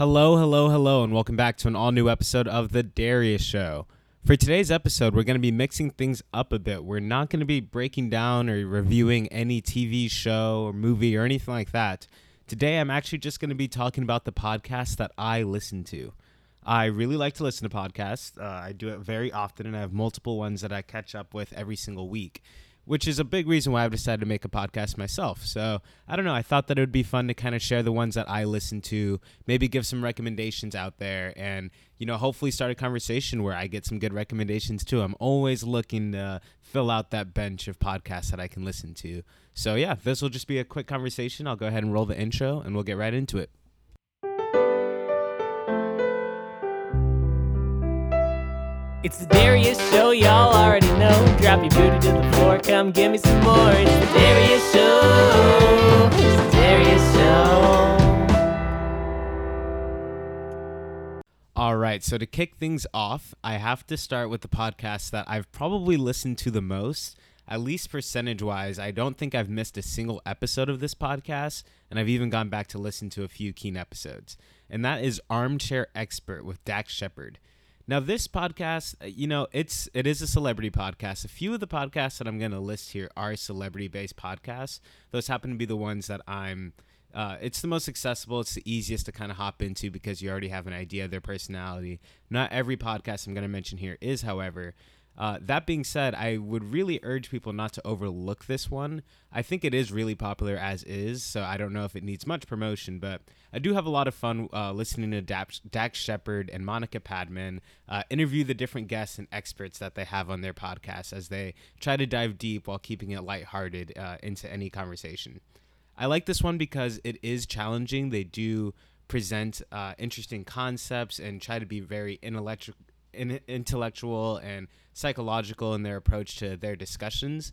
Hello, hello, hello, and welcome back to an all new episode of The Darius Show. For today's episode, we're going to be mixing things up a bit. We're not going to be breaking down or reviewing any TV show or movie or anything like that. Today, I'm actually just going to be talking about the podcast that I listen to. I really like to listen to podcasts. Uh, I do it very often, and I have multiple ones that I catch up with every single week which is a big reason why I've decided to make a podcast myself. So I don't know. I thought that it would be fun to kind of share the ones that I listen to, maybe give some recommendations out there, and you know, hopefully start a conversation where I get some good recommendations too. I'm always looking to fill out that bench of podcasts that I can listen to. So yeah, this will just be a quick conversation. I'll go ahead and roll the intro, and we'll get right into it. It's the Darius Show, y'all already know. Drop your booty to the floor, come give me some more. It's the Darius Show. It's the Darius Show. All right, so to kick things off, I have to start with the podcast that I've probably listened to the most, at least percentage wise. I don't think I've missed a single episode of this podcast, and I've even gone back to listen to a few keen episodes. And that is Armchair Expert with Dax Shepard. Now, this podcast, uh, you know, it's it is a celebrity podcast. A few of the podcasts that I'm going to list here are celebrity-based podcasts. Those happen to be the ones that I'm. Uh, it's the most accessible. It's the easiest to kind of hop into because you already have an idea of their personality. Not every podcast I'm going to mention here is, however, uh, that being said, I would really urge people not to overlook this one. I think it is really popular as is, so I don't know if it needs much promotion, but I do have a lot of fun uh, listening to Dax, Dax Shepard and Monica Padman uh, interview the different guests and experts that they have on their podcast as they try to dive deep while keeping it lighthearted uh, into any conversation. I like this one because it is challenging. They do present uh, interesting concepts and try to be very intellectual in, intellectual and psychological in their approach to their discussions.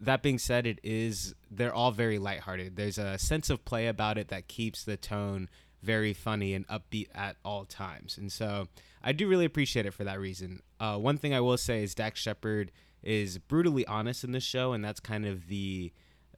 That being said, it is they're all very lighthearted. There's a sense of play about it that keeps the tone very funny and upbeat at all times. And so I do really appreciate it for that reason. Uh, one thing I will say is Dax Shepard is brutally honest in this show, and that's kind of the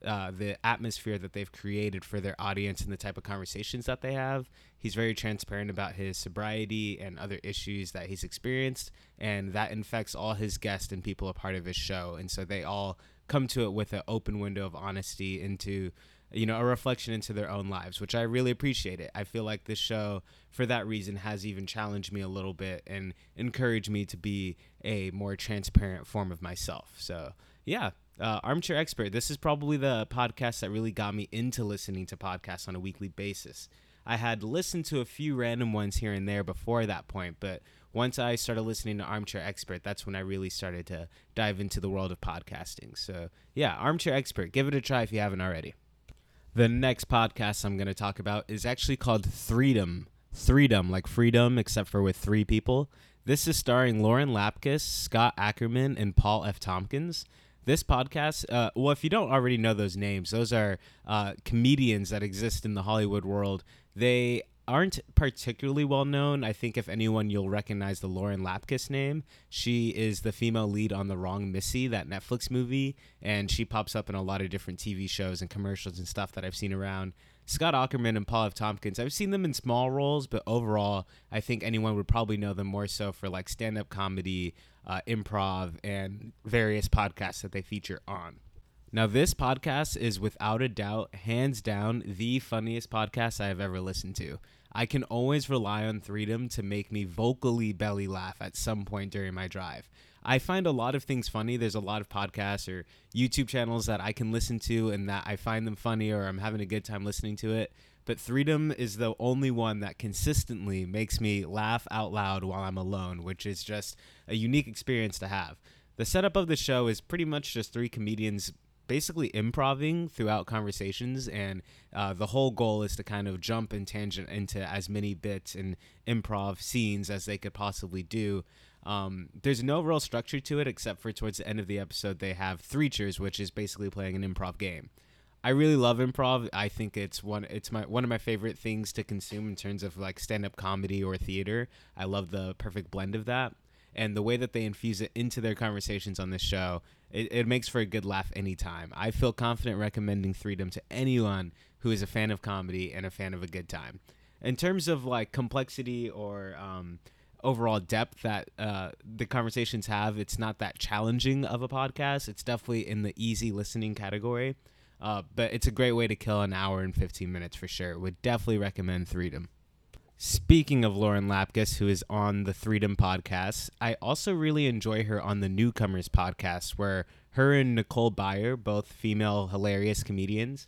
uh, the atmosphere that they've created for their audience and the type of conversations that they have. He's very transparent about his sobriety and other issues that he's experienced, and that infects all his guests and people a part of his show. And so they all come to it with an open window of honesty into you know a reflection into their own lives which i really appreciate it i feel like this show for that reason has even challenged me a little bit and encouraged me to be a more transparent form of myself so yeah uh, Armchair Expert. This is probably the podcast that really got me into listening to podcasts on a weekly basis. I had listened to a few random ones here and there before that point, but once I started listening to Armchair Expert, that's when I really started to dive into the world of podcasting. So, yeah, Armchair Expert, give it a try if you haven't already. The next podcast I'm going to talk about is actually called Threedom. Threedom, like freedom, except for with three people. This is starring Lauren Lapkus, Scott Aukerman, and Paul F. Tompkins this podcast, uh, well, if you don't already know those names, those are uh, comedians that exist in the Hollywood world. They aren't particularly well known. I think if anyone, you'll recognize the Lauren Lapkus name. She is the female lead on The Wrong Missy, that Netflix movie, and she pops up in a lot of different TV shows and commercials and stuff that I've seen around. Scott Aukerman and Paul F. Tompkins, I've seen them in small roles, but overall, I think anyone would probably know them more so for like stand up comedy, uh, improv, and various podcasts that they feature on. Now, this podcast is without a doubt, hands down, the funniest podcast I have ever listened to. I can always rely on Threedom to make me vocally belly laugh at some point during my drive. I find a lot of things funny. There's a lot of podcasts or YouTube channels that I can listen to and that I find them funny or I'm having a good time listening to it. But Threedom is the only one that consistently makes me laugh out loud while I'm alone, which is just a unique experience to have. The setup of the show is pretty much just three comedians basically improving throughout conversations and uh, the whole goal is to kind of jump and tangent into as many bits and improv scenes as they could possibly do um, there's no real structure to it except for towards the end of the episode they have three cheers, which is basically playing an improv game. I really love improv. I think it's one it's my one of my favorite things to consume in terms of like stand-up comedy or theater. I love the perfect blend of that. And the way that they infuse it into their conversations on this show, it, it makes for a good laugh anytime. I feel confident recommending Threedom to anyone who is a fan of comedy and a fan of a good time. in terms of like complexity or um, overall depth that uh, the conversations have, it's not that challenging of a podcast. It's definitely in the easy listening category. Uh, but it's a great way to kill an hour and 15 minutes for sure. Would definitely recommend Threedom. Speaking of Lauren Lapkus, who is on the Threedom podcast, I also really enjoy her on the Newcomers podcast, where her and Nicole Byer, both female hilarious comedians,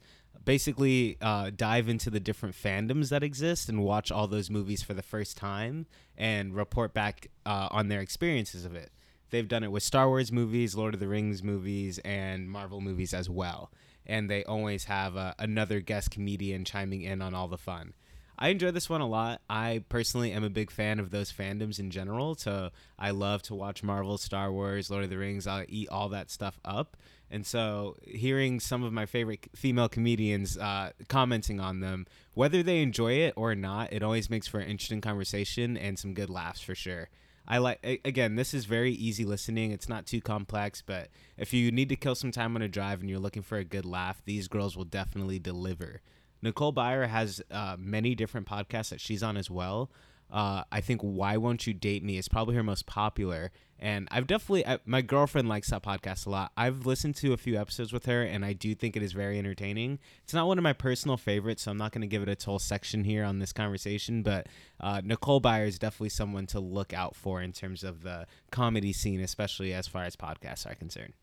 basically uh, dive into the different fandoms that exist and watch all those movies for the first time and report back uh, on their experiences of it. They've done it with Star Wars movies, Lord of the Rings movies, and Marvel movies as well. And they always have uh, another guest comedian chiming in on all the fun. I enjoy this one a lot. I personally am a big fan of those fandoms in general. So I love to watch Marvel, Star Wars, Lord of the Rings. I eat all that stuff up. And so hearing some of my favorite female comedians uh, commenting on them, whether they enjoy it or not, it always makes for an interesting conversation and some good laughs for sure. I like again, this is very easy listening. It's not too complex, but if you need to kill some time on a drive and you're looking for a good laugh, these girls will definitely deliver. Nicole Byer has uh, many different podcasts that she's on as well. Uh, I think Why Won't You Date Me is probably her most popular. And I've definitely, I, my girlfriend likes that podcast a lot. I've listened to a few episodes with her, and I do think it is very entertaining. It's not one of my personal favorites, so I'm not going to give it a whole section here on this conversation. But uh, Nicole Byer is definitely someone to look out for in terms of the comedy scene, especially as far as podcasts are concerned.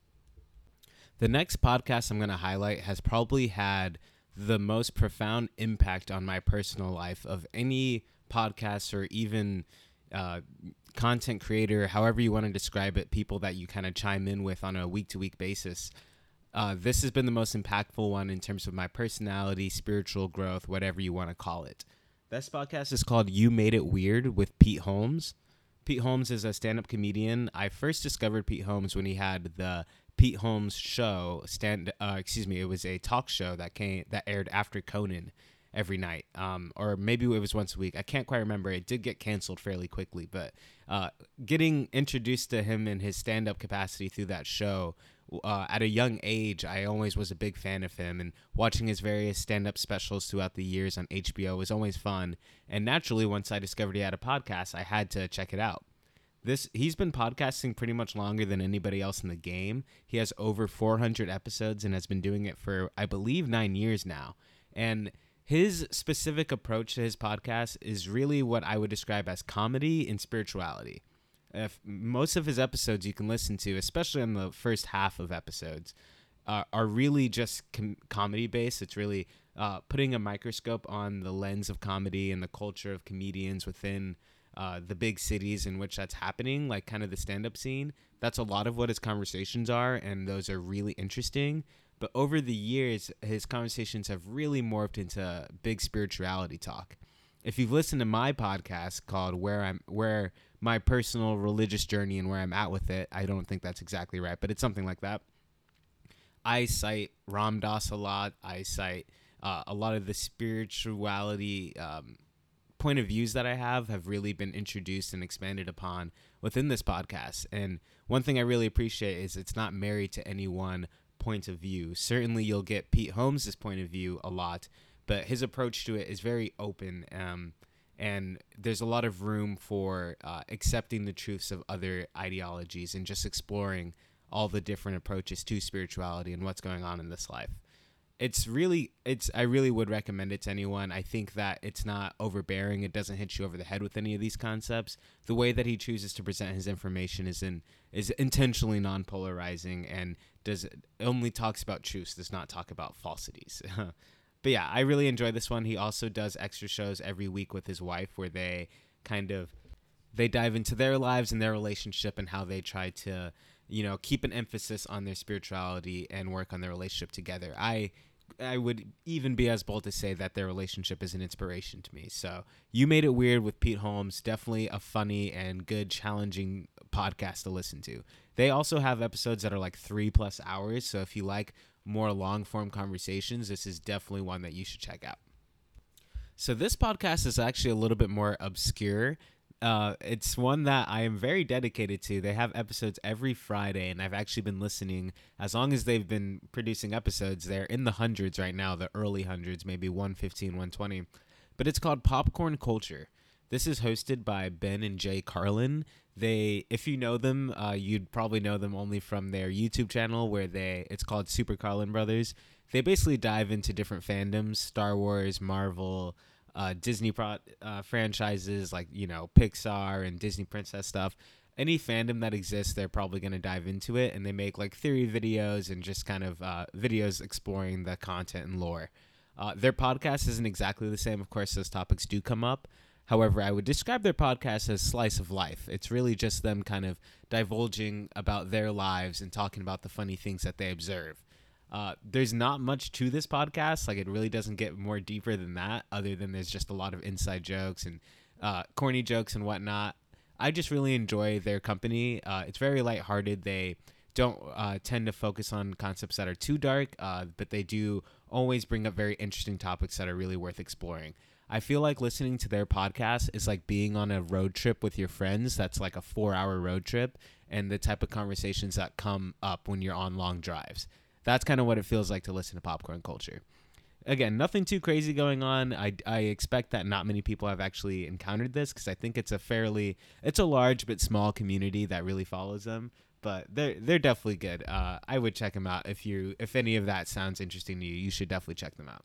The next podcast I'm going to highlight has probably had the most profound impact on my personal life of any podcast or even uh, content creator, however you want to describe it, people that you kind of chime in with on a week to week basis. Uh, this has been the most impactful one in terms of my personality, spiritual growth, whatever you want to call it. This podcast is called You Made It Weird with Pete Holmes. Pete Holmes is a stand up comedian. I first discovered Pete Holmes when he had the Pete Holmes show stand uh, excuse me it was a talk show that came that aired after Conan every night um, or maybe it was once a week. I can't quite remember. It did get canceled fairly quickly but uh, getting introduced to him in his stand-up capacity through that show uh, at a young age I always was a big fan of him and watching his various stand-up specials throughout the years on HBO was always fun. And naturally once I discovered he had a podcast I had to check it out this he's been podcasting pretty much longer than anybody else in the game. He has over 400 episodes and has been doing it for I believe 9 years now. And his specific approach to his podcast is really what I would describe as comedy and spirituality. If most of his episodes you can listen to, especially in the first half of episodes, uh, are really just com- comedy based. It's really uh, putting a microscope on the lens of comedy and the culture of comedians within uh, the big cities in which that's happening, like kind of the stand up scene. That's a lot of what his conversations are, and those are really interesting. But over the years, his conversations have really morphed into big spirituality talk. If you've listened to my podcast called "Where I'm Where My Personal Religious Journey and Where I'm At with It," I don't think that's exactly right, but it's something like that. I cite Ram Dass a lot. I cite uh, a lot of the spirituality um, point of views that I have have really been introduced and expanded upon within this podcast. And one thing I really appreciate is it's not married to any one point of view. Certainly, you'll get Pete Holmes' point of view a lot, but his approach to it is very open. Um, and there's a lot of room for uh, accepting the truths of other ideologies and just exploring all the different approaches to spirituality and what's going on in this life it's really it's i really would recommend it to anyone. I think that it's not overbearing. It doesn't hit you over the head with any of these concepts. The way that he chooses to present his information is in is intentionally non-polarizing and does only talks about truths does not talk about falsities. But yeah i really enjoy this one. He also does extra shows every week with his wife where they kind of they dive into their lives and their relationship and how they try to you know keep an emphasis on their spirituality and work on their relationship together. I i would even be as bold to say that their relationship is an inspiration to me. So you made it weird with pete holmes. Definitely a funny and good challenging podcast to listen to. They also have episodes that are like three plus hours. So if you like more long form conversations this is definitely one that you should check out. So this podcast is actually a little bit more obscure uh, it's one that I am very dedicated to. They have episodes every Friday, and I've actually been listening as long as they've been producing episodes. They're in the hundreds right now, the early hundreds, maybe 115, 120. but it's called Popcorn Culture. This is hosted by Ben and Jay Carlin. They, if you know them, uh, you'd probably know them only from their YouTube channel where they, it's called Super Carlin Brothers. They basically dive into different fandoms: Star Wars, Marvel, uh, Disney pro- uh, franchises like you know Pixar and Disney Princess stuff. Any fandom that exists, they're probably going to dive into it, and they make like theory videos and just kind of uh, videos exploring the content and lore. Uh, their podcast isn't exactly the same. Of course, those topics do come up. However, I would describe their podcast as slice of life. It's really just them kind of divulging about their lives and talking about the funny things that they observe. Uh, there's not much to this podcast. Like it really doesn't get more deeper than that, other than there's just a lot of inside jokes and uh, corny jokes and whatnot. I just really enjoy their company. Uh, it's very lighthearted. They don't uh, tend to focus on concepts that are too dark, uh, but they do always bring up very interesting topics that are really worth exploring. I feel like listening to their podcast is like being on a road trip with your friends. That's like a four hour road trip, and the type of conversations that come up when you're on long drives. That's kind of what it feels like to listen to popcorn culture. Again, nothing too crazy going on. I, I expect that not many people have actually encountered this because I think it's a fairly it's a large but small community that really follows them. But they're they're definitely good. Uh, I would check them out if you if any of that sounds interesting to you. You should definitely check them out.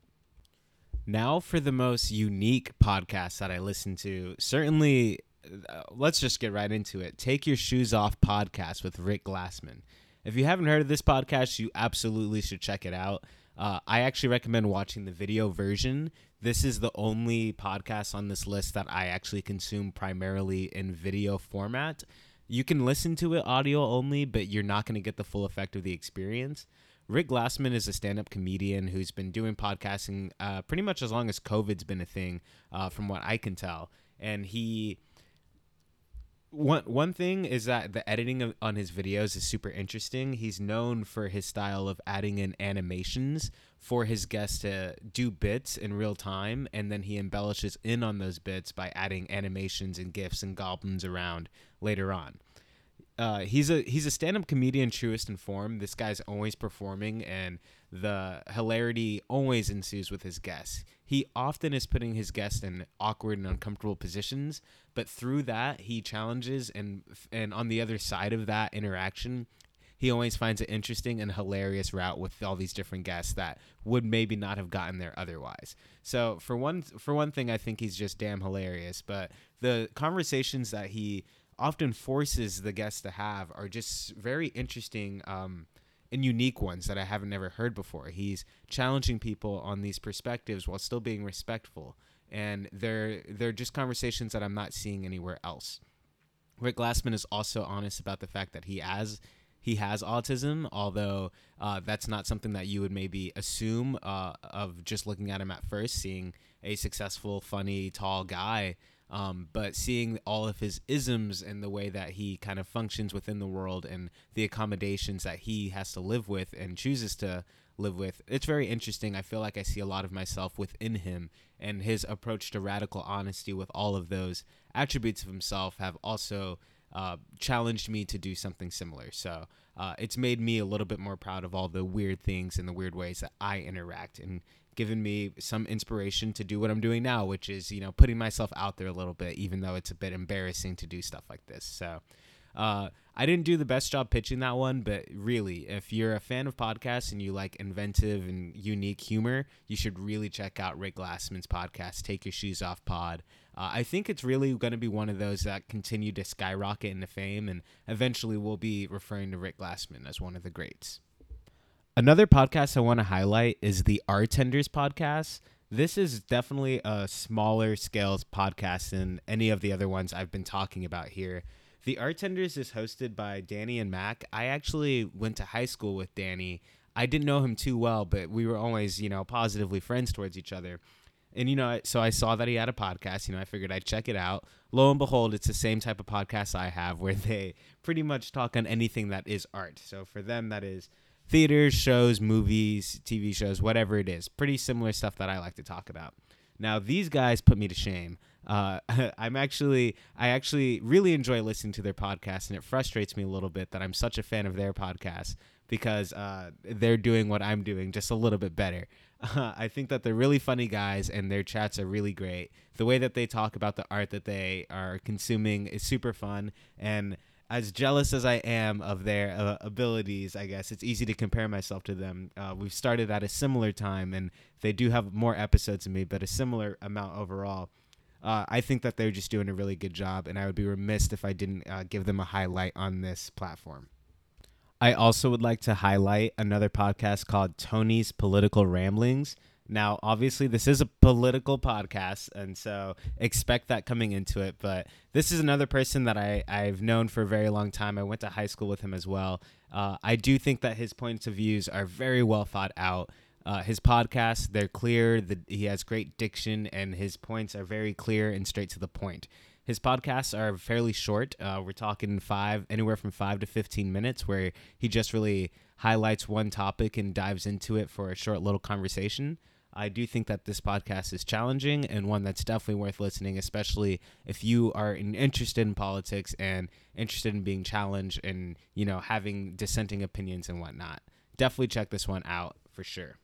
Now for the most unique podcast that I listen to. Certainly, uh, let's just get right into it. Take Your Shoes Off podcast with Rick Glassman. If you haven't heard of this podcast, you absolutely should check it out. Uh, I actually recommend watching the video version. This is the only podcast on this list that I actually consume primarily in video format. You can listen to it audio only, but you're not going to get the full effect of the experience. Rick Glassman is a stand up comedian who's been doing podcasting uh, pretty much as long as COVID's been a thing, uh, from what I can tell. And he. One one thing is that the editing of, on his videos is super interesting. He's known for his style of adding in animations for his guests to do bits in real time, and then he embellishes in on those bits by adding animations and gifs and goblins around later on uh, he's a he's a stand-up comedian truest in form. This guy's always performing, and the hilarity always ensues with his guests. He often is putting his guests in awkward and uncomfortable positions, but through that he challenges and and on the other side of that interaction, he always finds an interesting and hilarious route with all these different guests that would maybe not have gotten there otherwise. So for one for one thing, I think he's just damn hilarious. But the conversations that he often forces the guests to have are just very interesting um, and unique ones that I haven't never heard before. He's challenging people on these perspectives while still being respectful, and they're they're just conversations that I'm not seeing anywhere else. Rick Glassman is also honest about the fact that he has he has autism, although uh, that's not something that you would maybe assume uh, of just looking at him at first, seeing a successful, funny, tall guy um, but seeing all of his isms and the way that he kind of functions within the world and the accommodations that he has to live with and chooses to live with, it's very interesting. I feel like I see a lot of myself within him, and his approach to radical honesty with all of those attributes of himself have also uh, challenged me to do something similar. So uh, it's made me a little bit more proud of all the weird things and the weird ways that I interact and given me some inspiration to do what I'm doing now, which is, you know, putting myself out there a little bit, even though it's a bit embarrassing to do stuff like this. So, uh, I didn't do the best job pitching that one, but really, if you're a fan of podcasts and you like inventive and unique humor, you should really check out Rick Glassman's podcast, Take Your Shoes Off Pod. Uh, I think it's really going to be one of those that continue to skyrocket into fame, and eventually we'll be referring to Rick Glassman as one of the greats. Another podcast I want to highlight is the Artenders podcast. This is definitely a smaller scales podcast than any of the other ones I've been talking about here. The Artenders is hosted by Danny and Mac. I actually went to high school with Danny. I didn't know him too well, but we were always, you know, positively friends towards each other. And you know, so I saw that he had a podcast. You know, I figured I'd check it out. Lo and behold, it's the same type of podcast I have, where they pretty much talk on anything that is art. So for them, that is theaters, shows, movies, TV shows, whatever it is. Pretty similar stuff that I like to talk about. Now, these guys put me to shame. Uh, I'm actually, I actually really enjoy listening to their podcast, and it frustrates me a little bit that I'm such a fan of their podcast. because uh, they're doing what I'm doing just a little bit better. Uh, I think that they're really funny guys and their chats are really great. The way that they talk about the art that they are consuming is super fun. And as jealous as I am of their uh, abilities, I guess it's easy to compare myself to them. Uh, we've started at a similar time and they do have more episodes than me, but a similar amount overall. Uh, I think that they're just doing a really good job, and I would be remiss if I didn't uh, give them a highlight on this platform. I also would like to highlight another podcast called Tony's Political Ramblings. Now, obviously, this is a political podcast, and so expect that coming into it. But this is another person that I, I've known for a very long time. I went to high school with him as well. Uh, I do think that his points of views are very well thought out. Uh, his podcasts, they're clear. The, he has great diction, and his points are very clear and straight to the point. His podcasts are fairly short. Uh, we're talking five, anywhere from five to 15 minutes, where he just really highlights one topic and dives into it for a short little conversation. I do think that this podcast is challenging and one that's definitely worth listening, especially if you are interested in politics and interested in being challenged and, you know, having dissenting opinions and whatnot. Definitely check this one out for sure.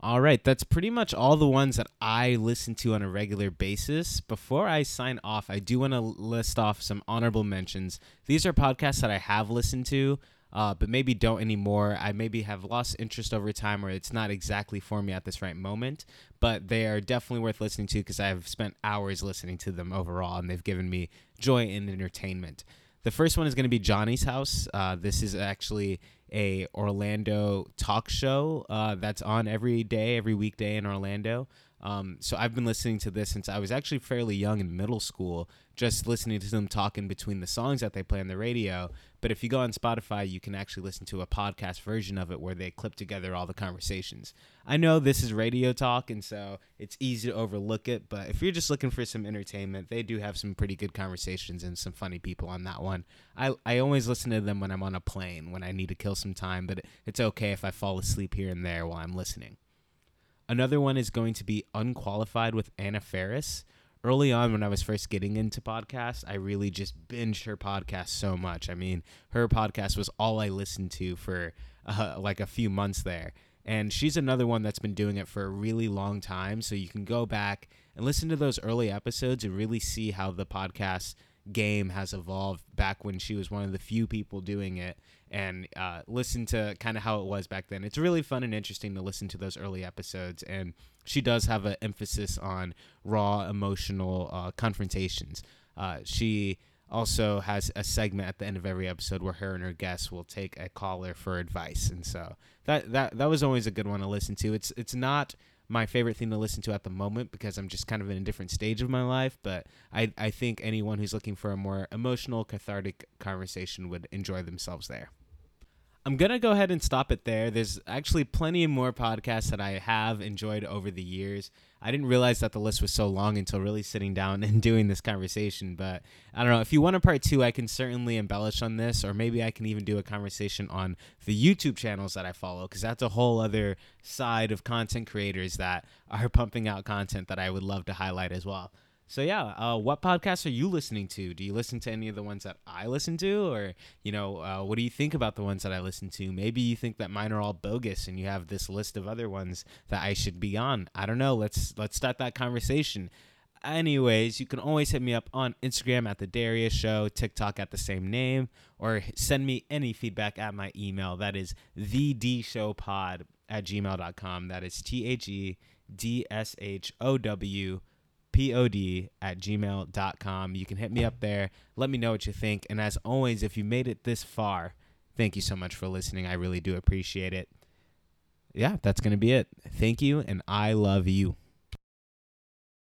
All right, that's pretty much all the ones that I listen to on a regular basis. Before I sign off, I do want to list off some honorable mentions. These are podcasts that I have listened to, uh, but maybe don't anymore. I maybe have lost interest over time, or it's not exactly for me at this right moment. But they are definitely worth listening to because I've spent hours listening to them overall, and they've given me joy and entertainment. The first one is going to be Johnny's House. Uh, this is actually a Orlando talk show uh, that's on every day, every weekday in Orlando. Um, so I've been listening to this since I was actually fairly young in middle school, just listening to them talking between the songs that they play on the radio. But if you go on Spotify, you can actually listen to a podcast version of it where they clip together all the conversations. I know this is radio talk, and so it's easy to overlook it. But if you're just looking for some entertainment, they do have some pretty good conversations and some funny people on that one. I, I always listen to them when I'm on a plane, when I need to kill some time, but it's okay if I fall asleep here and there while I'm listening. Another one is going to be Unqualified with Anna Faris. Early on, when I was first getting into podcasts, I really just binged her podcast so much. I mean, her podcast was all I listened to for uh, like a few months there. And she's another one that's been doing it for a really long time. So you can go back and listen to those early episodes and really see how the podcast game has evolved back when she was one of the few people doing it and uh, listen to kind of how it was back then. It's really fun and interesting to listen to those early episodes. And she does have an emphasis on raw emotional uh, confrontations. Uh, she also has a segment at the end of every episode where her and her guests will take a caller for advice. And so that, that, that was always a good one to listen to. It's, it's not my favorite thing to listen to at the moment because I'm just kind of in a different stage of my life. But I, I think anyone who's looking for a more emotional, cathartic conversation would enjoy themselves there. I'm to go ahead and stop it there. There's actually plenty more podcasts that I have enjoyed over the years. I didn't realize that the list was so long until really sitting down and doing this conversation. But I don't know. If you want a part two, I can certainly embellish on this, or maybe I can even do a conversation on the YouTube channels that I follow, because that's a whole other side of content creators that are pumping out content that I would love to highlight as well. So yeah, uh, what podcasts are you listening to? Do you listen to any of the ones that I listen to, or you know, uh, what do you think about the ones that I listen to? Maybe you think that mine are all bogus, and you have this list of other ones that I should be on. I don't know. Let's let's start that conversation. Anyways, you can always hit me up on Instagram at the Darius Show, TikTok at the same name, or send me any feedback at my email. That is the D Show Pod at gmail.com. That is T H E D S H O W pod at gmail.com. You can hit me up there. Let me know what you think. And as always, if you made it this far, thank you so much for listening. I really do appreciate it. Yeah, that's going to be it. Thank you, and I love you.